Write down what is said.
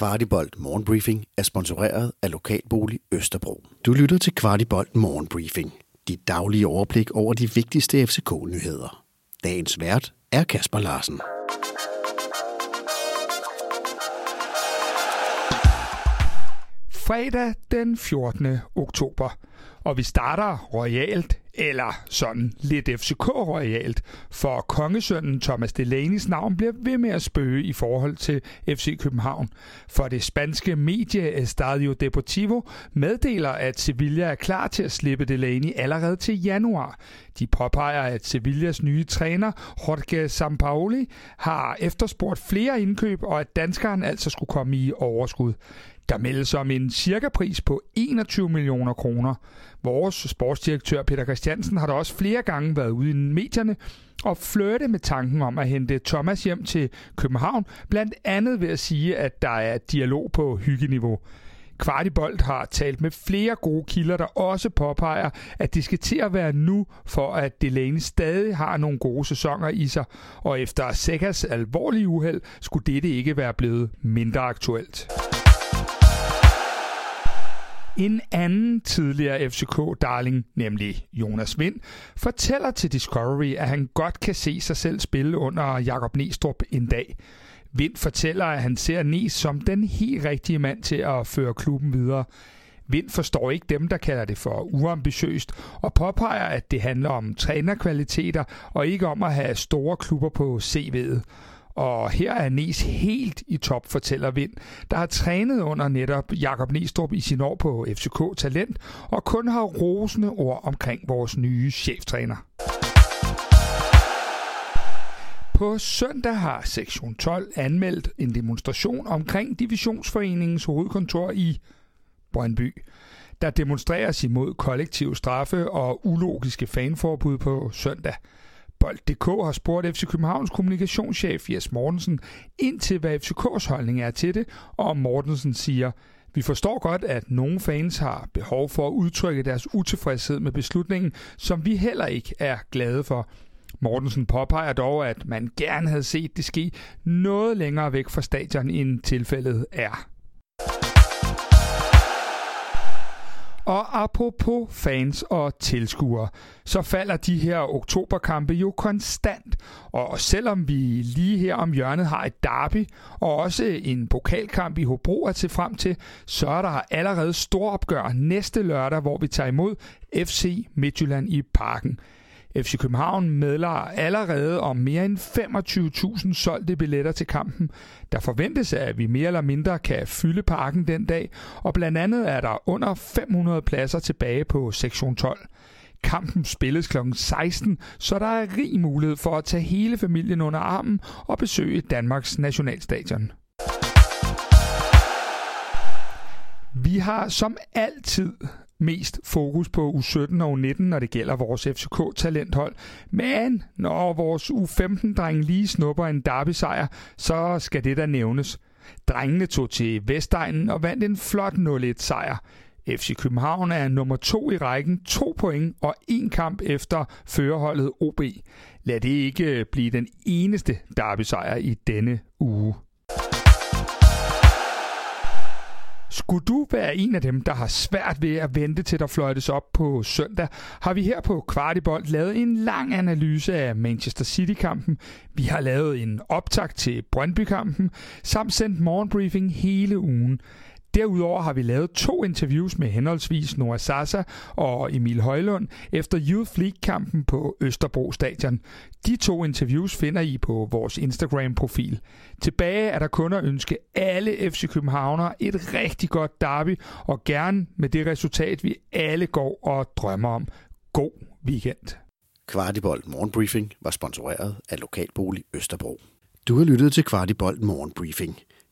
Kvartibolt Morgenbriefing er sponsoreret af Lokalbolig Østerbro. Du lytter til Kvartibolt Morgenbriefing. Dit daglige overblik over de vigtigste FCK-nyheder. Dagens vært er Kasper Larsen. Fredag den 14. oktober. Og vi starter royalt, eller sådan lidt FCK-royalt, for kongesønnen Thomas Delaney's navn bliver ved med at spøge i forhold til FC København. For det spanske medie Estadio Deportivo meddeler, at Sevilla er klar til at slippe Delaney allerede til januar. De påpeger, at Sevillas nye træner, Jorge Sampaoli, har efterspurgt flere indkøb, og at danskeren altså skulle komme i overskud. Der meldes om en cirka-pris på 21 millioner kroner. Vores sportsdirektør Peter Christiansen har da også flere gange været ude i medierne og flirte med tanken om at hente Thomas hjem til København, blandt andet ved at sige, at der er dialog på hyggeniveau. Kvartibolt har talt med flere gode kilder, der også påpeger, at det skal til at være nu, for at Delaney stadig har nogle gode sæsoner i sig, og efter Sekas alvorlige uheld skulle dette ikke være blevet mindre aktuelt. En anden tidligere FCK-darling, nemlig Jonas Vind, fortæller til Discovery, at han godt kan se sig selv spille under Jakob Næstrup en dag. Vind fortæller, at han ser Nes som den helt rigtige mand til at føre klubben videre. Vind forstår ikke dem, der kalder det for uambitiøst, og påpeger, at det handler om trænerkvaliteter og ikke om at have store klubber på CV'et. Og her er Nes helt i top, fortæller Vind, der har trænet under netop Jakob Nestrup i sin år på FCK Talent, og kun har rosende ord omkring vores nye cheftræner. På søndag har sektion 12 anmeldt en demonstration omkring Divisionsforeningens hovedkontor i Brøndby. Der demonstreres imod kollektiv straffe og ulogiske fanforbud på søndag. Bold.dk har spurgt FC Københavns kommunikationschef Jes Mortensen ind til, hvad FCK's holdning er til det, og Mortensen siger, vi forstår godt, at nogle fans har behov for at udtrykke deres utilfredshed med beslutningen, som vi heller ikke er glade for. Mortensen påpeger dog, at man gerne havde set det ske noget længere væk fra stadion, end tilfældet er. Og apropos fans og tilskuere, så falder de her oktoberkampe jo konstant. Og selvom vi lige her om hjørnet har et derby og også en pokalkamp i Hobro at se frem til, så er der allerede stor opgør næste lørdag, hvor vi tager imod FC Midtjylland i parken. FC København medler allerede om mere end 25.000 solgte billetter til kampen. Der forventes, at vi mere eller mindre kan fylde parken den dag, og blandt andet er der under 500 pladser tilbage på sektion 12. Kampen spilles kl. 16, så der er rig mulighed for at tage hele familien under armen og besøge Danmarks nationalstadion. Vi har som altid mest fokus på U17 og U19, når det gælder vores FCK-talenthold. Men når vores U15-dreng lige snupper en derby-sejr, så skal det da nævnes. Drengene tog til Vestegnen og vandt en flot 0-1-sejr. FC København er nummer to i rækken, to point og en kamp efter førerholdet OB. Lad det ikke blive den eneste derby-sejr i denne uge. Skulle du være en af dem, der har svært ved at vente til der fløjtes op på søndag, har vi her på Kvartibold lavet en lang analyse af Manchester City-kampen. Vi har lavet en optakt til Brøndby-kampen, samt sendt morgenbriefing hele ugen. Derudover har vi lavet to interviews med henholdsvis Noah Sasa og Emil Højlund efter Youth League-kampen på Østerbro Stadion. De to interviews finder I på vores Instagram-profil. Tilbage er der kun at ønske alle FC Københavner et rigtig godt derby, og gerne med det resultat, vi alle går og drømmer om. God weekend. Kvartibolt Morgenbriefing var sponsoreret af Lokalbolig Østerbro. Du har lyttet til Kvartibolt Morgenbriefing –